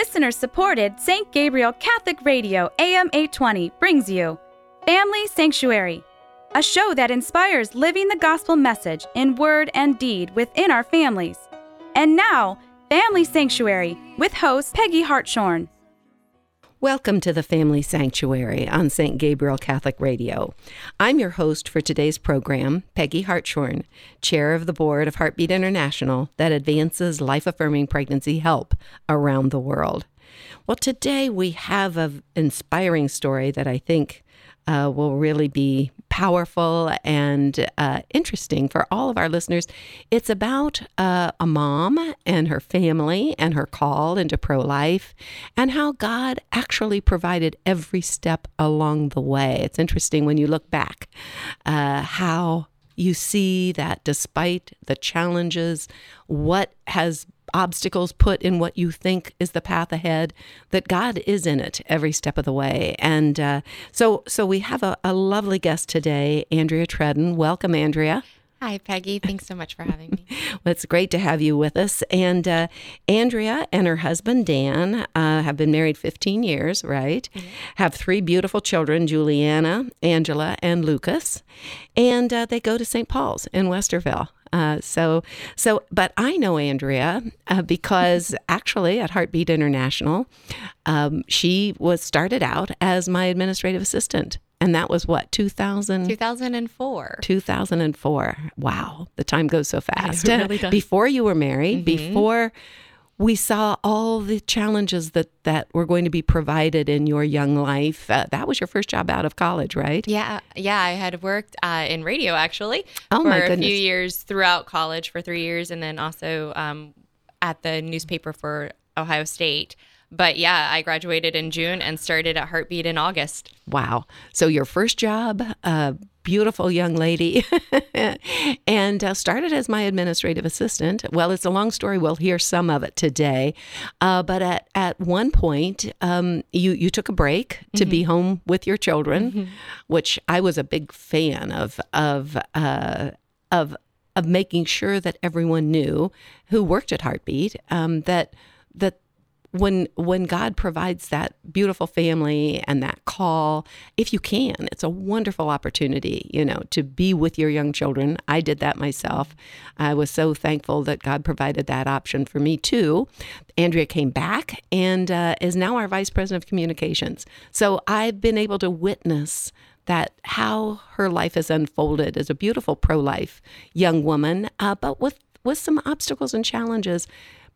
listener supported St. Gabriel Catholic Radio AM 820 brings you Family Sanctuary, a show that inspires living the gospel message in word and deed within our families. And now, Family Sanctuary with host Peggy Hartshorn. Welcome to the Family Sanctuary on St. Gabriel Catholic Radio. I'm your host for today's program, Peggy Hartshorn, Chair of the Board of Heartbeat International that advances life affirming pregnancy help around the world. Well, today we have an inspiring story that I think uh, will really be powerful and uh, interesting for all of our listeners. It's about uh, a mom and her family and her call into pro life and how God actually provided every step along the way. It's interesting when you look back uh, how you see that despite the challenges, what has obstacles put in what you think is the path ahead, that God is in it every step of the way. And uh, so, so we have a, a lovely guest today, Andrea Trudden. Welcome, Andrea. Hi, Peggy. Thanks so much for having me. well, it's great to have you with us. And uh, Andrea and her husband, Dan, uh, have been married 15 years, right? Mm-hmm. Have three beautiful children Juliana, Angela, and Lucas. And uh, they go to St. Paul's in Westerville. Uh, so, so, but I know Andrea uh, because actually at Heartbeat International, um, she was started out as my administrative assistant. And that was what, 2000? 2004. 2004. Wow. The time goes so fast. Really. Before you were married, mm-hmm. before we saw all the challenges that that were going to be provided in your young life. Uh, that was your first job out of college, right? Yeah, yeah. I had worked uh, in radio actually oh, for a few years throughout college for three years, and then also um, at the newspaper for Ohio State. But yeah, I graduated in June and started at Heartbeat in August. Wow. So your first job, uh, beautiful young lady, and uh, started as my administrative assistant. Well, it's a long story. We'll hear some of it today. Uh, but at, at one point, um, you, you took a break to mm-hmm. be home with your children, mm-hmm. which I was a big fan of, of, uh, of, of making sure that everyone knew who worked at Heartbeat um, that, that when when God provides that beautiful family and that call, if you can, it's a wonderful opportunity, you know, to be with your young children. I did that myself. I was so thankful that God provided that option for me too. Andrea came back and uh, is now our vice president of communications. So I've been able to witness that how her life has unfolded as a beautiful pro-life young woman, uh, but with with some obstacles and challenges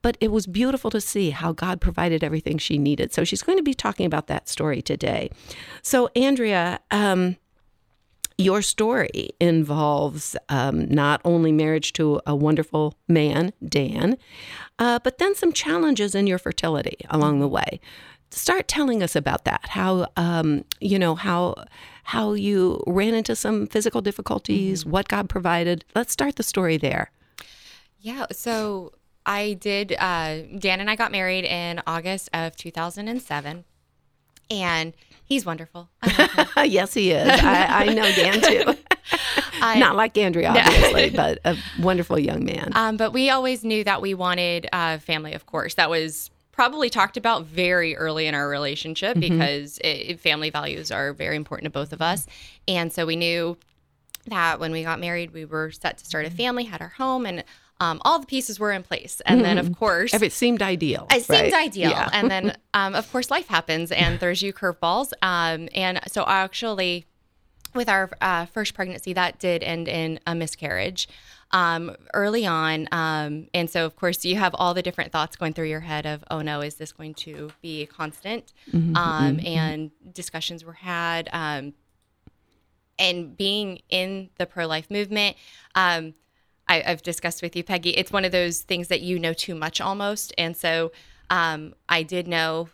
but it was beautiful to see how God provided everything she needed. So she's going to be talking about that story today. So, Andrea, um, your story involves um, not only marriage to a wonderful man, Dan, uh, but then some challenges in your fertility along the way. Start telling us about that. How um, you know how how you ran into some physical difficulties, mm-hmm. what God provided. Let's start the story there. Yeah. So I did. Uh, Dan and I got married in August of 2007, and he's wonderful. yes, he is. I, I know Dan too. I, Not like Andrea, obviously, but a wonderful young man. Um, but we always knew that we wanted uh, family. Of course, that was probably talked about very early in our relationship mm-hmm. because it, family values are very important to both of us, and so we knew that when we got married, we were set to start a family, had our home, and um, all the pieces were in place. And mm-hmm. then, of mm-hmm. course, if it seemed ideal, it right? seemed ideal. Yeah. and then, um, of course, life happens and there's you curveballs. Um, and so, actually, with our uh, first pregnancy, that did end in a miscarriage um, early on. Um, and so, of course, you have all the different thoughts going through your head of, oh no, is this going to be constant? Mm-hmm, um, mm-hmm. And discussions were had. Um, and being in the pro life movement, um, I, have discussed with you, Peggy. It's one of those things that you know too much almost. And so um, I did know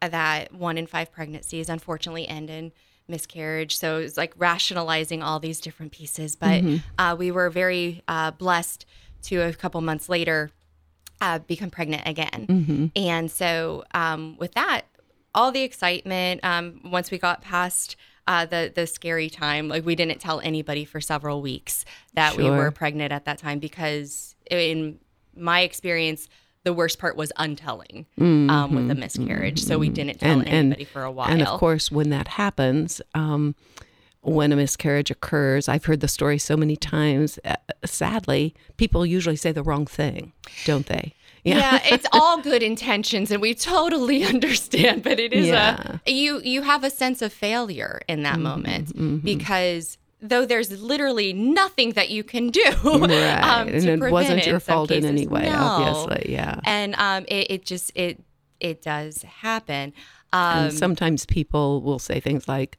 that one in five pregnancies unfortunately end in miscarriage. So it's like rationalizing all these different pieces. But mm-hmm. uh, we were very uh, blessed to a couple months later uh, become pregnant again. Mm-hmm. And so um, with that, all the excitement, um, once we got past uh, the the scary time. Like we didn't tell anybody for several weeks that sure. we were pregnant at that time because in my experience, the worst part was untelling um, with a miscarriage. So we didn't tell Mm-hmm. And- and- anybody for a while. And of course, when that happens, um, when a miscarriage occurs, I've heard the story so many times. Uh, sadly, people usually say the wrong thing, don't they? Yeah. it's all good intentions, and we totally understand. But it is Yeah. a you you have a sense of failure in that moment Mm-hmm, because though there's literally nothing that you can do, Right. um, and it wasn't it your in fault in any way, No. obviously. Yeah. and um, it, it just it it does happen. Um, and sometimes people will say things like,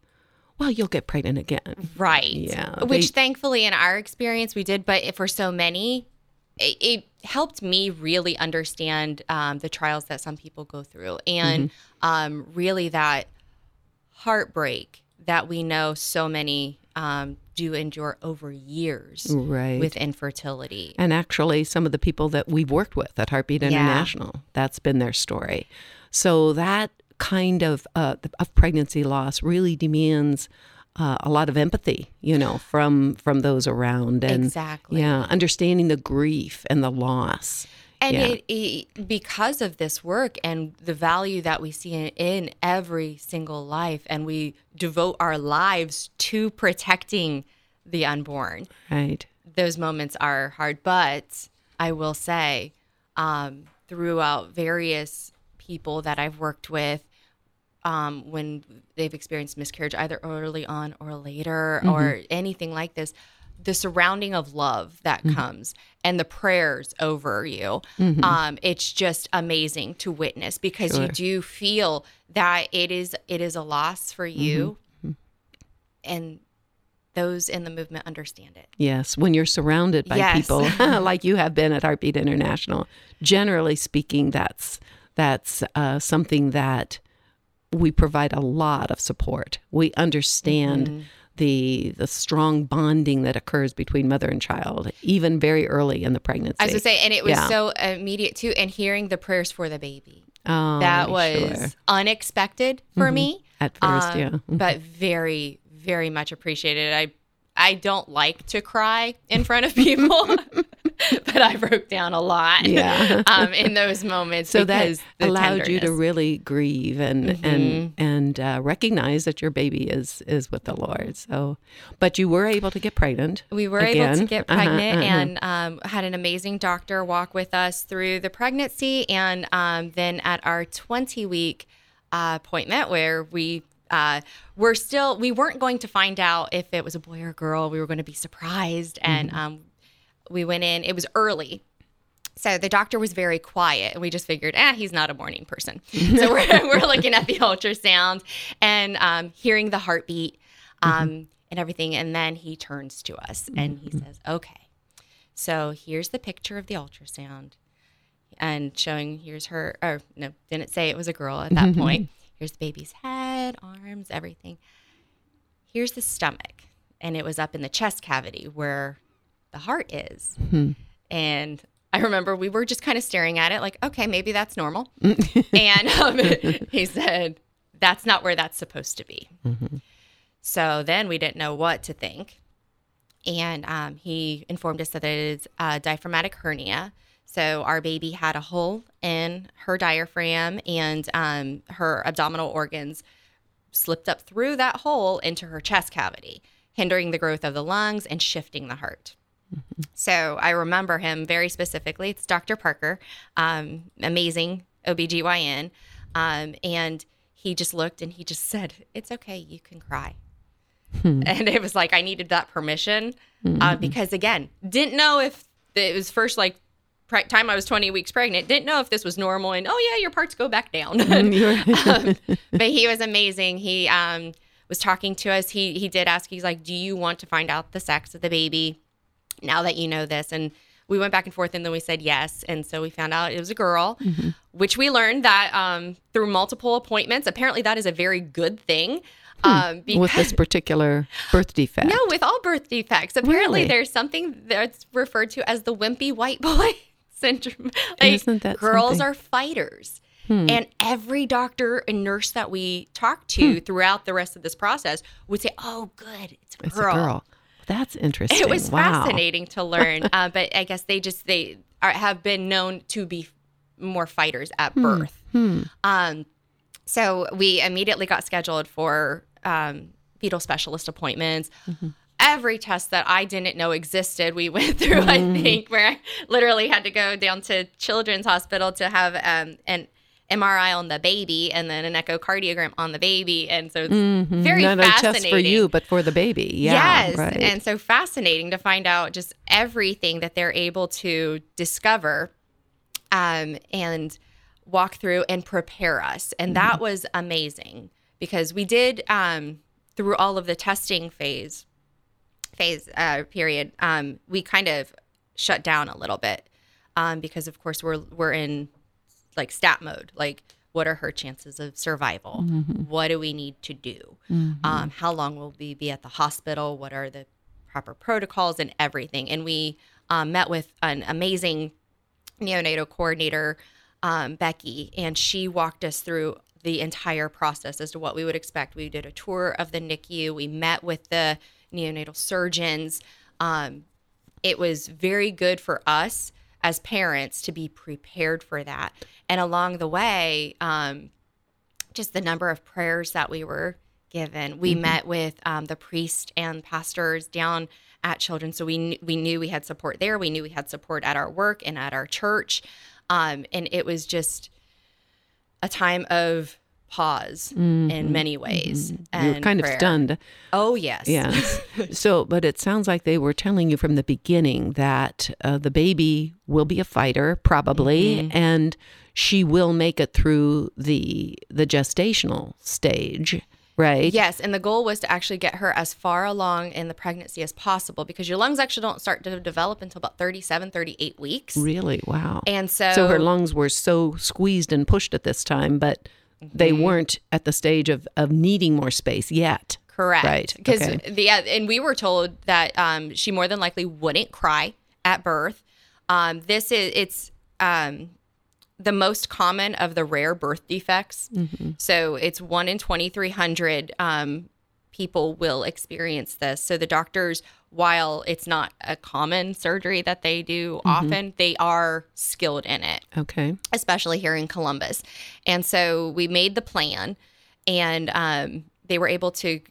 well, you'll get pregnant again. Right. Yeah, Which they- thankfully in our experience we did, but for so many, it, it helped me really understand um, the trials that some people go through and Mm-hmm. um, really that heartbreak that we know so many um, do endure over years Right. with infertility. And actually, some of the people that we've worked with at Heartbeat Yeah. International, that's been their story. So that kind of uh, of pregnancy loss really demands uh, a lot of empathy, you know, from from those around, and Exactly. yeah, understanding the grief and the loss. And Yeah. it, it because of this work and the value that we see in, in every single life, and we devote our lives to protecting the unborn. Right. Those moments are hard, but I will say, um, throughout various people that I've worked with, um, when they've experienced miscarriage, either early on or later, or anything like this, the surrounding of love that comes and the prayers over you, um, it's just amazing to witness because you do feel that it is it is a loss for you, and those in the movement understand it. Yes, when you're surrounded by Yes. people like you have been at Heartbeat International, generally speaking, that's that's uh, something that we provide a lot of support. We understand Mm-hmm. the the strong bonding that occurs between mother and child, even very early in the pregnancy. I was gonna say, and it was Yeah. so immediate too, and hearing the prayers for the baby. oh, that was sure. Mm-hmm. unexpected for me at first, um, yeah. but very very much appreciated i i don't like to cry in front of people but i broke down a lot Yeah. um, in those moments so that allowed you to. Mm-hmm. really grieve and and and uh, recognize that your baby is is with the Lord. So, but you were able to get pregnant. we were able to again. get Uh-huh, pregnant uh-huh. and um, had an amazing doctor walk with us through the pregnancy and um, then at our 20 week uh, appointment where we uh, we're still we weren't going to find out if it was a boy or a girl we were going to be surprised and Mm-hmm. um, we went in it was early so the doctor was very quiet, and we just figured, ah, he's not a morning person. so we're, we're looking at the ultrasound and um, hearing the heartbeat um, and everything. And then he turns to us and he says, okay, so here's the picture of the ultrasound and showing here's her, or no, didn't say it was a girl at that point. Here's the baby's head, arms, everything. Here's the stomach. And it was up in the chest cavity where the heart is. And I remember we were just kind of staring at it, like, okay, maybe that's normal. and um, he said, that's not where that's supposed to be. So then we didn't know what to think. And um, he informed us that it is a diaphragmatic hernia. So our baby had a hole in her diaphragm, and um, her abdominal organs slipped up through that hole into her chest cavity, hindering the growth of the lungs and shifting the heart. So I remember him very specifically. It's Dr. Parker, um, amazing OBGYN. Um, and he just looked and he just said, It's okay, you can cry. And it was like I needed that permission uh, because, again, didn't know if it was first like pre- time I was 20 weeks pregnant, didn't know if this was normal and, oh, yeah, your parts go back down. um, but he was amazing. He um, was talking to us. He, he did ask, he's like, Do you want to find out the sex of the baby? Now that you know this. And we went back and forth and then we said yes. And so we found out it was a girl which we learned that um, through multiple appointments. Apparently that is a very good thing um, because with this particular birth defect. no with all birth defects. Apparently Really? there's something that's referred to as the wimpy white boy syndrome. Like Isn't that girls something? are fighters. And every doctor and nurse that we talked to throughout the rest of this process would say oh good it's a it's girl. a girl. That's interesting. it was wow. fascinating to learn uh, but i guess they just they are, have been known to be more fighters at birth. Um, so we immediately got scheduled for um, fetal specialist appointments. Every test that I didn't know existed, we went through. I think where I literally had to go down to Children's Hospital to have um, an MRI on the baby and then an echocardiogram on the baby, and so it's very Not fascinating. just for you, but for the baby. Yeah, yes, right. and so fascinating to find out just everything that they're able to discover, um, and walk through and prepare us, and that Mm-hmm. was amazing because we did um, through all of the testing phase phase uh, period. Um, we kind of shut down a little bit um, because, of course, we're we're in like stat mode, like. What are her chances of survival? Mm-hmm. What do we need to do? Um, how long will we be at the hospital? What are the proper protocols and everything? And we um, met with an amazing neonatal coordinator, um, Becky, and she walked us through the entire process as to what we would expect. We did a tour of the NICU. We met with the neonatal surgeons. Um, it was very good for us as parents to be prepared for that. And along the way, um, just the number of prayers that we were given. We met with um, the priest and pastors down at Children, so we we knew we had support there. We knew we had support at our work and at our church, um, and it was just a time of pause in many ways. You're kind prayer. of stunned. Oh yes, Yes. so, but it sounds like they were telling you from the beginning that uh, the baby will be a fighter, probably, Mm-hmm. and she will make it through the the gestational stage, right? Yes, and the goal was to actually get her as far along in the pregnancy as possible because your lungs actually don't start to develop until about 37, 38 weeks. Really? Wow. And so, so her lungs were so squeezed and pushed at this time, but they Mm-hmm. weren't at the stage of, of needing more space yet. Correct. Right, Because okay. the yeah, and we were told that um, she more than likely wouldn't cry at birth. Um, this is it's um, the most common of the rare birth defects. Mm-hmm. So it's one in twenty three hundred um, people will experience this. So the doctors, while it's not a common surgery that they do Mm-hmm. often, they are skilled in it Okay. especially here in Columbus. And so we made the plan, and um, they were able to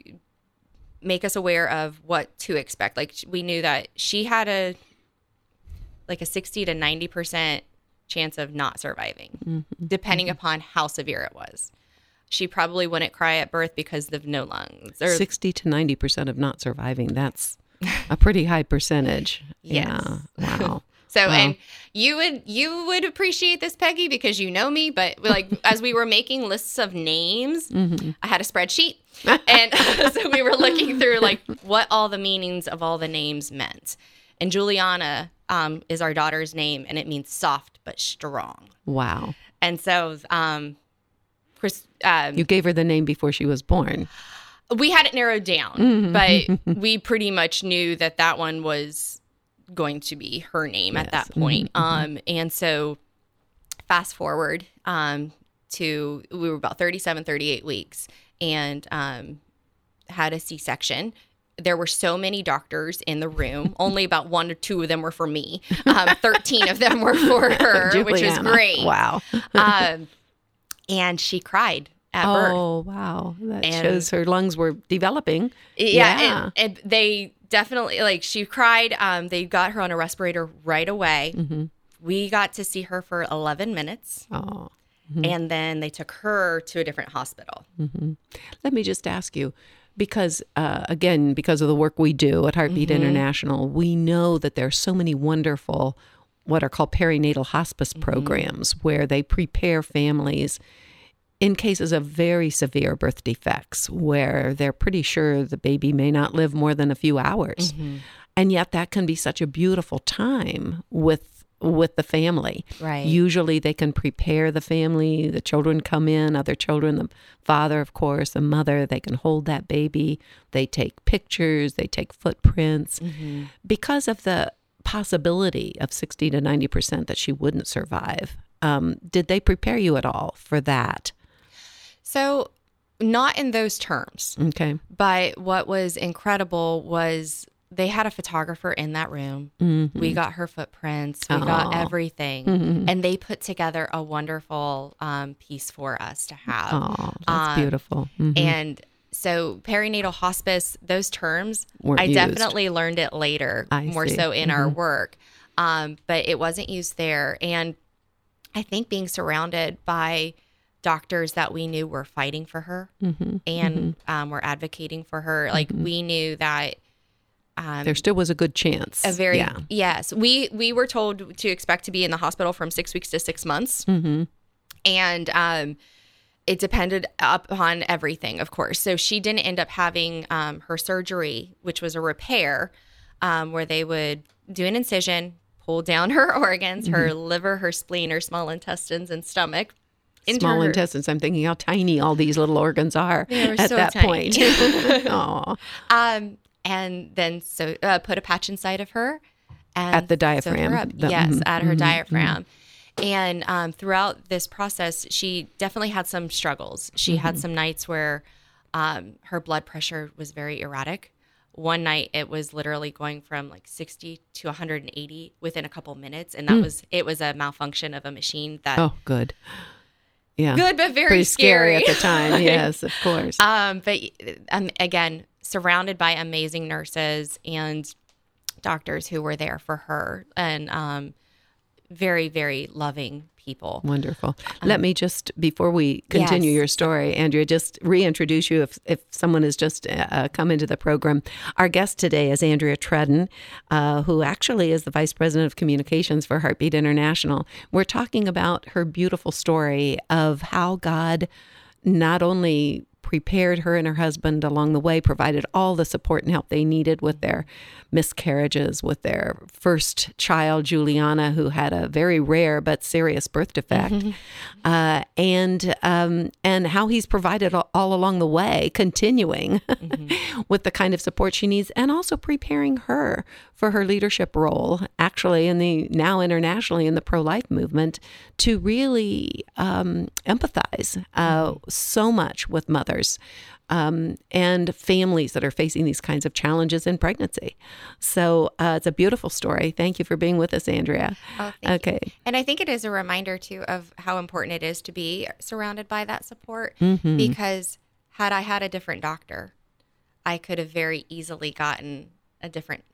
make us aware of what to expect. Like we knew that she had a like a sixty to ninety percent chance of not surviving, depending upon how severe it was. She probably wouldn't cry at birth because of no lungs. Or 60 to 90% of not surviving. That's a pretty high percentage. Yes. Yeah. Wow. So and you would you would appreciate this, Peggy, because you know me. But like as we were making lists of names, I had a spreadsheet, and so we were looking through like what all the meanings of all the names meant. And Juliana um, is our daughter's name, and it means soft but strong. Wow. And so, um, um, You gave her the name before she was born. we had it narrowed down, but we pretty much knew that that one was going to be her name at that point. Um, and so fast forward um, to we were about 37, 38 weeks and um, had a C section. There were so many doctors in the room. Only about one or two of them were for me. Um, 13 of them were for her, which was Juliana. great. Wow. Um, and she cried at birth. Oh, wow. That And- shows her lungs were developing. Yeah, Yeah. And, and they definitely like she cried. Um, they got her on a respirator right away. Mm-hmm. We got to see her for 11 minutes, Oh. and then they took her to a different hospital. Let me just ask you because, uh, again, because of the work we do at Heartbeat Mm-hmm. International, we know that there are so many wonderful, what are called perinatal hospice Mm-hmm. programs where they prepare families in cases of very severe birth defects where they're pretty sure the baby may not live more than a few hours. Mm-hmm. And yet that can be such a beautiful time with with the family. Right. Usually they can prepare the family, the children come in, other children, the father of course, the mother, they can hold that baby, they take pictures, they take footprints. Mm-hmm. Because of the possibility of 60 to 90% that she wouldn't survive. Um, did they prepare you at all for that? So, not in those terms, Okay. but what was incredible was they had a photographer in that room. Mm-hmm. We got her footprints. We got Aw. everything, Mhm. and they put together a wonderful um, piece for us to have. Oh, that's Um, beautiful. Mhm. And so perinatal hospice, those terms, Weren't I used. definitely learned it later, I more see. so in our Mhm. work. Um, but it wasn't used there. And I think being surrounded by doctors that we knew were fighting for her Mhm. and um, were advocating for her, like we knew that. Um, there still was a good chance. a very yeah. yes we we were told to expect to be in the hospital from six weeks to six months Mm-hmm. and um it depended upon everything of course so she didn't end up having um, her surgery which was a repair um, where they would do an incision pull down her organs her Mm-hmm. liver her spleen her small intestines and stomach into Small her- intestines. I'm thinking how tiny all these little organs are at so that tiny. point. Um and then so uh, put a patch inside of her and At the her diaphragm. The- yes, mhm, at her mhm, diaphragm. And um, throughout this process, she definitely had some struggles. She had Mm-hmm. some nights where um, her blood pressure was very erratic. One night it was literally going from like 60 to 180 within a couple minutes, and that was it was a malfunction of a machine that. Oh, good. Yeah. good but very Pretty scary, at the scary. time. yes, of course. Um, but um, again, surrounded by amazing nurses and doctors who were there for her and um, very, very loving people. Wonderful. Let me just, before we continue Um, Yes. your story, Andrea, just reintroduce you if, if someone has just uh, come into the program. Our guest today is Andrea Trudden, uh, who actually is the Vice President of Communications for Heartbeat International. We're talking about her beautiful story of how God not only prepared her and her husband along the way, provided all the support and help they needed with their miscarriages, with their first child, Juliana, who had a very rare but serious birth defect, uh, and um, and how he's provided all, all along the way, continuing with the kind of support she needs, and also preparing her for her leadership role, actually in the now internationally in the pro life movement, to really um, empathize uh, so much with mothers um, and families that are facing these kinds of challenges in pregnancy. So uh, it's a beautiful story. Thank you for being with us, Andrea. Oh, thank you. okay. And I think it is a reminder too of how important it is to be surrounded by that support Mhm. because had I had a different doctor, I could have very easily gotten a different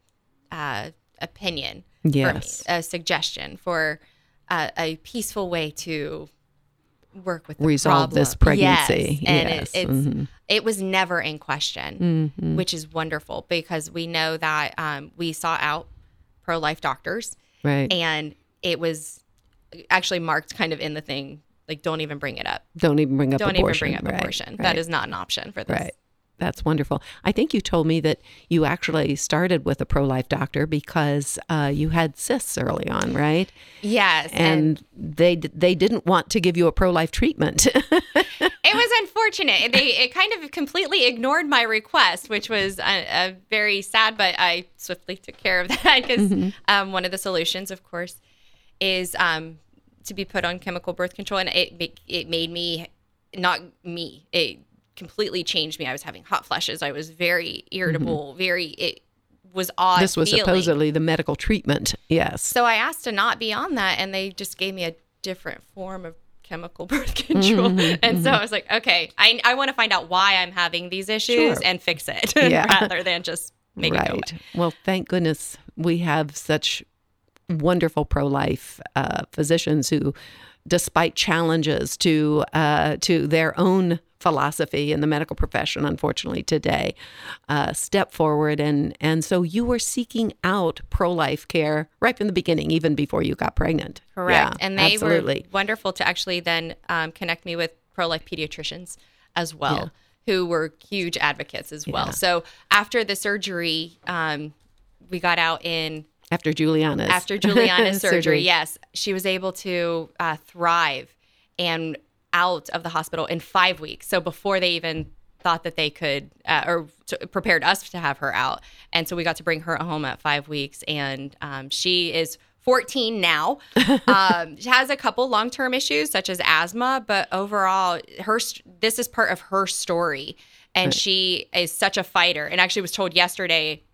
uh, opinion Yes. me, a suggestion for uh, a peaceful way to work with the Resolve this pregnancy. Yes. And Yes. it, it's Mhm. it was never in question, Mhm. which is wonderful because we know that um, we sought out pro life doctors Right. and it was actually marked kind of in the thing like don't even bring it up. Don't even bring up Don't abortion. even bring up Right, abortion. right. That is not an option for this. Right. That's wonderful. I think you told me that you actually started with a pro life doctor because uh, you had cysts early on, right? Yes, And they they didn't want to give you a pro life treatment. it was unfortunate. They it kind of completely ignored my request, which was a, a very sad. But I swiftly took care of that because Mm-hmm. um, one of the solutions, of course, is um, to be put on chemical birth control, and it it made me not me. It completely changed me. I was having hot flashes. I was very irritable. Very it was odd. Mm-hmm. this was feeling. supposedly the medical treatment. Yes. So I asked to not be on that, and they just gave me a different form of chemical birth control. Mm-hmm, and so I was like, okay, I, I want to find out why I'm having these issues Sure. and fix it Yeah. rather than just make it go away. right. Well, thank goodness we have such wonderful pro life uh, physicians who, despite challenges to uh, to their own philosophy in the medical profession, unfortunately today, uh, step forward and and so you were seeking out pro life care right from the beginning, even before you got pregnant. Correct. Yeah, and they absolutely. were wonderful to actually then um, connect me with pro life pediatricians as well, who were huge advocates as well. Yeah. So after the surgery, um, we got out in after Juliana's after Juliana's surgery, yes, she was able to uh, thrive and out of the hospital in five weeks. So before they even thought that they could uh, or t- prepared us to have her out, and so we got to bring her home at five weeks, and um, she is. 14 now. Um, she has a couple long term issues such as asthma, but overall, her this is part of her story, and she is such a fighter. And actually, was told yesterday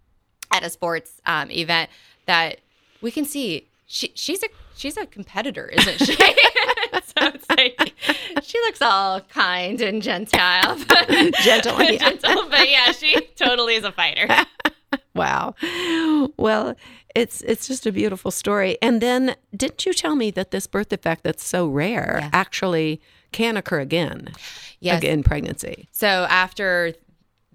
at a sports um, event that we can see she she's a she's a competitor, isn't she? so it's like she looks all kind and gentile, but, Gentle, yeah. gentle, but yeah, she totally is a fighter. Wow. Well, it's it's just a beautiful story. And then didn't you tell me that this birth defect that's so rare Yeah. actually can occur again? Yes. Again, in pregnancy. So after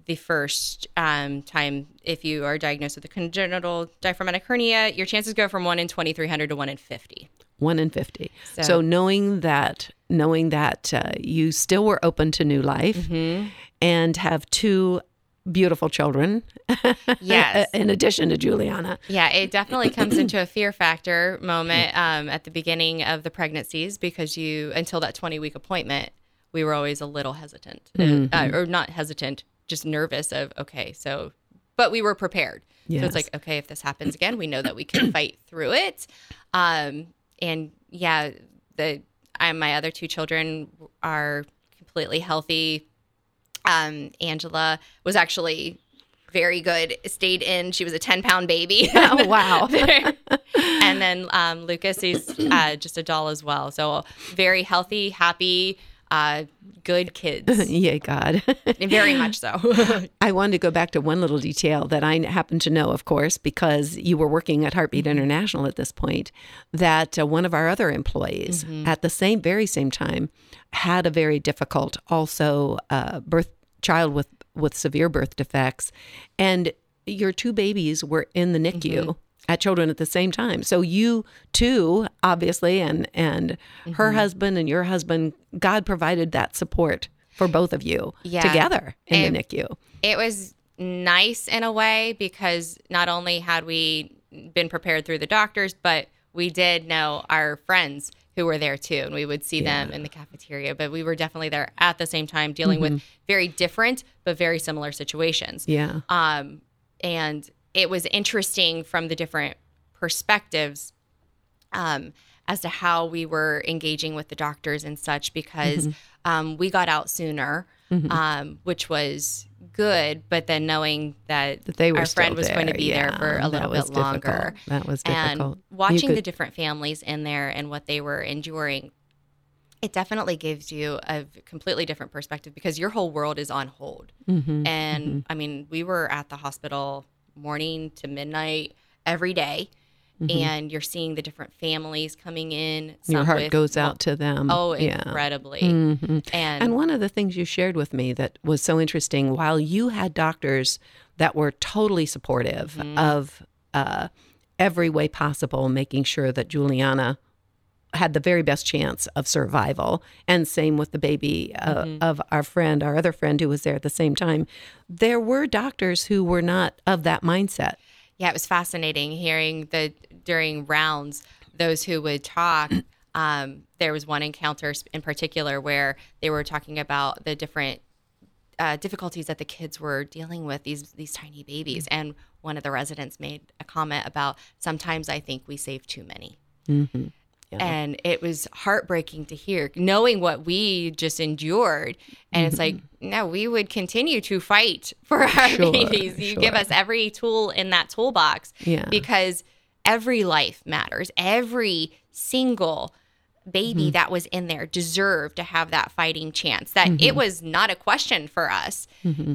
the first um, time, if you are diagnosed with a congenital diaphragmatic hernia, your chances go from one in twenty three hundred to one in fifty. One in fifty. So, So- knowing that, knowing that uh, you still were open to new life Mm-hmm. and have two beautiful children, Yes. in addition to Juliana. Yeah, it definitely comes into a fear factor moment um, at the beginning of the pregnancies because you, until that 20 week appointment, we were always a little hesitant, uh, or not hesitant, just nervous of, okay, so, but we were prepared. So it's like, okay, if this happens again, we know that we can fight through it. Um, and yeah, the, I, my other two children are completely healthy. Um, Angela was actually very good, stayed in. She was a 10 pound baby. Oh, wow. and then um, Lucas is uh, just a doll as well. So very healthy, happy, uh, good kids. Yay, God. very much so. I wanted to go back to one little detail that I happen to know, of course, because you were working at Heartbeat International at this point, that uh, one of our other employees at the same, very same time, had a very difficult, also uh, birth child with with severe birth defects, and your two babies were in the NICU. At children at the same time, so you too, obviously, and and her husband and your husband, God provided that support for both of you Yeah. together in And- the NICU. it was nice in a way because not only had we been prepared through the doctors, but we did know our friends who were there too, and we would see them in the cafeteria. But we were definitely there at the same time, dealing with very different but very similar situations. Yeah. Um, and it was interesting from the different perspectives um, as to how we were engaging with the doctors and such because Mm-hmm. um, we got out sooner, um, which was good. But then knowing that, That they were our friend was going to there, be there for a little bit longer. difficult. That was difficult. And watching could- the different families in there and what they were enduring, it definitely gives you a completely different perspective because your whole world is on hold. Mm-hmm. And I mean, we were at the hospital morning to midnight every day, and you're seeing the different families coming in. Mm-hmm. Your heart with- goes out to them. Oh, yeah. incredibly. Mhm. And, And one of the things you shared with me that was so interesting, while you had doctors that were totally supportive Mm-hmm. of uh, every way possible, making sure that Juliana had the very best chance of survival, and same with the baby uh, Mm-hmm. of our friend, our other friend who was there at the same time. There were doctors who were not of that mindset. yeah, it was fascinating hearing the during rounds those who would talk. Um, there was one encounter in particular where they were talking about the different uh, difficulties that the kids were dealing with these these tiny babies, and one of the residents made a comment about sometimes I think we save too many. And it was heartbreaking to hear, knowing what we just endured. And it's like, mm-hmm. no, we would continue to fight for our Sure, babies. You give us every tool in that toolbox Yeah. because every life matters. Every single baby mm-hmm. that was in there deserved to have that fighting chance. That it mm-hmm. was not a question for us.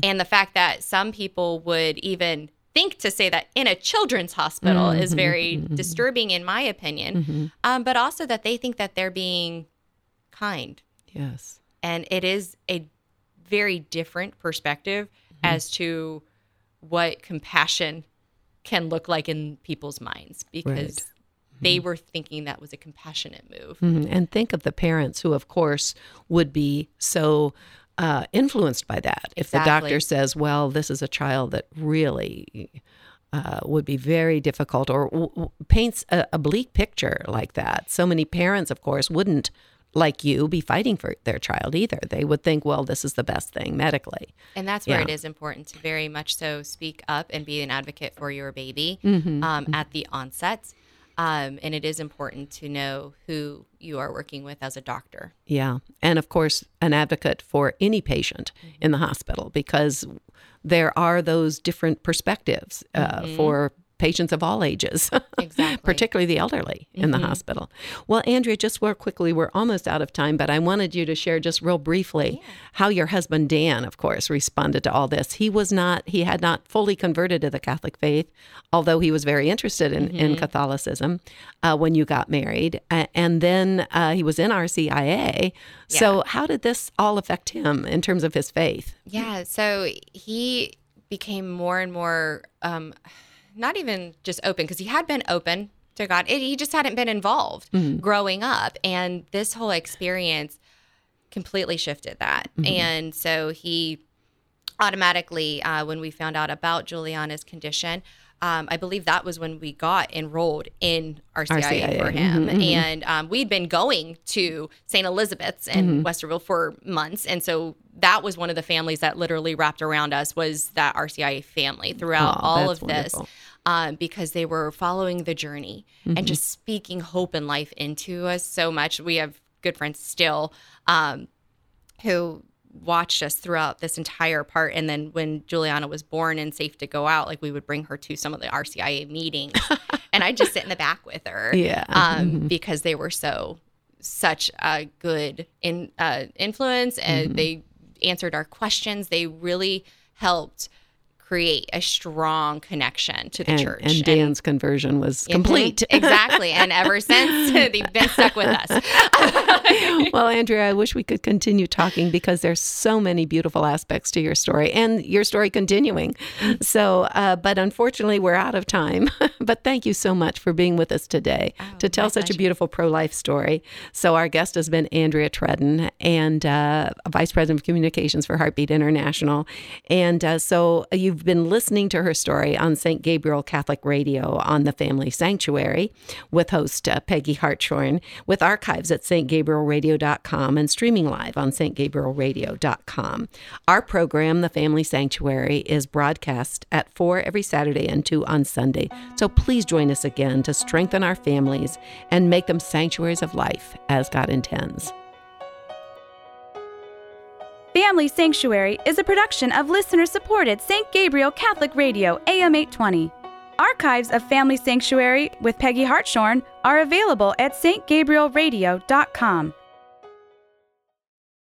And the fact that some people would even think to say that in a children's hospital is mm-hmm. very mm-hmm. Mm-hmm. disturbing, in my opinion. Um, but also that they think that they're being kind. Yes. And it is a very different perspective as to what compassion can look like in people's minds because they were thinking that was a compassionate move. And think of the parents who, of course, would be so uh, influenced by that. If the doctor says, well, this is a child that really uh, would be very difficult or w- w- paints a, a bleak picture like that. So many parents, of course, wouldn't, like you, be fighting for their child either. They would think, well, this is the best thing medically. And that's where Yeah. it is important to very much so speak up and be an advocate for your baby Mm-hmm. um, at the onset. Um, and it is important to know who you are working with as a doctor. Yeah. And of course, an advocate for any patient mm-hmm. in the hospital because there are those different perspectives uh, mm-hmm. for patients of all ages, exactly. particularly the elderly in mm-hmm. the hospital. Well, Andrea, just real quickly, we're almost out of time, but I wanted you to share just real briefly yeah. how your husband Dan, of course, responded to all this. He was not, he had not fully converted to the Catholic faith, although he was very interested in, mm-hmm. in Catholicism uh, when you got married. Uh, and then uh, he was in RCIA. Yeah. So, how did this all affect him in terms of his faith? Yeah. So, he became more and more. Um, not even just open because he had been open to God. It, he just hadn't been involved mm-hmm. growing up. And this whole experience completely shifted that. Mm-hmm. And so he automatically, uh, when we found out about Juliana's condition, um, I believe that was when we got enrolled in RCIA, RCIA. for him. Mm-hmm, mm-hmm. And um, we'd been going to St. Elizabeth's in mm-hmm. Westerville for months. And so that was one of the families that literally wrapped around us was that RCIA family throughout oh, all of wonderful. this. Um, because they were following the journey and mm-hmm. just speaking hope and life into us so much. We have good friends still um, who watched us throughout this entire part. And then when Juliana was born and safe to go out, like we would bring her to some of the RCIA meetings, and I'd just sit in the back with her, yeah, um, mm-hmm. because they were so such a good in uh, influence, and mm-hmm. they answered our questions. They really helped create a strong connection to the and, church. And Dan's and, conversion was complete. exactly. And ever since, they've been stuck with us. well, Andrea, I wish we could continue talking because there's so many beautiful aspects to your story and your story continuing. So, uh, but unfortunately, we're out of time. but thank you so much for being with us today oh, to tell such pleasure. a beautiful pro life story. So, our guest has been Andrea Trudden and uh, Vice President of Communications for Heartbeat International. And uh, so, you've You've been listening to her story on St. Gabriel Catholic Radio on the Family Sanctuary with host uh, Peggy Hartshorn, with archives at stgabrielradio.com and streaming live on stgabrielradio.com. Our program, The Family Sanctuary, is broadcast at 4 every Saturday and 2 on Sunday. So please join us again to strengthen our families and make them sanctuaries of life as God intends. Family Sanctuary is a production of listener supported St. Gabriel Catholic Radio AM 820. Archives of Family Sanctuary with Peggy Hartshorn are available at stgabrielradio.com.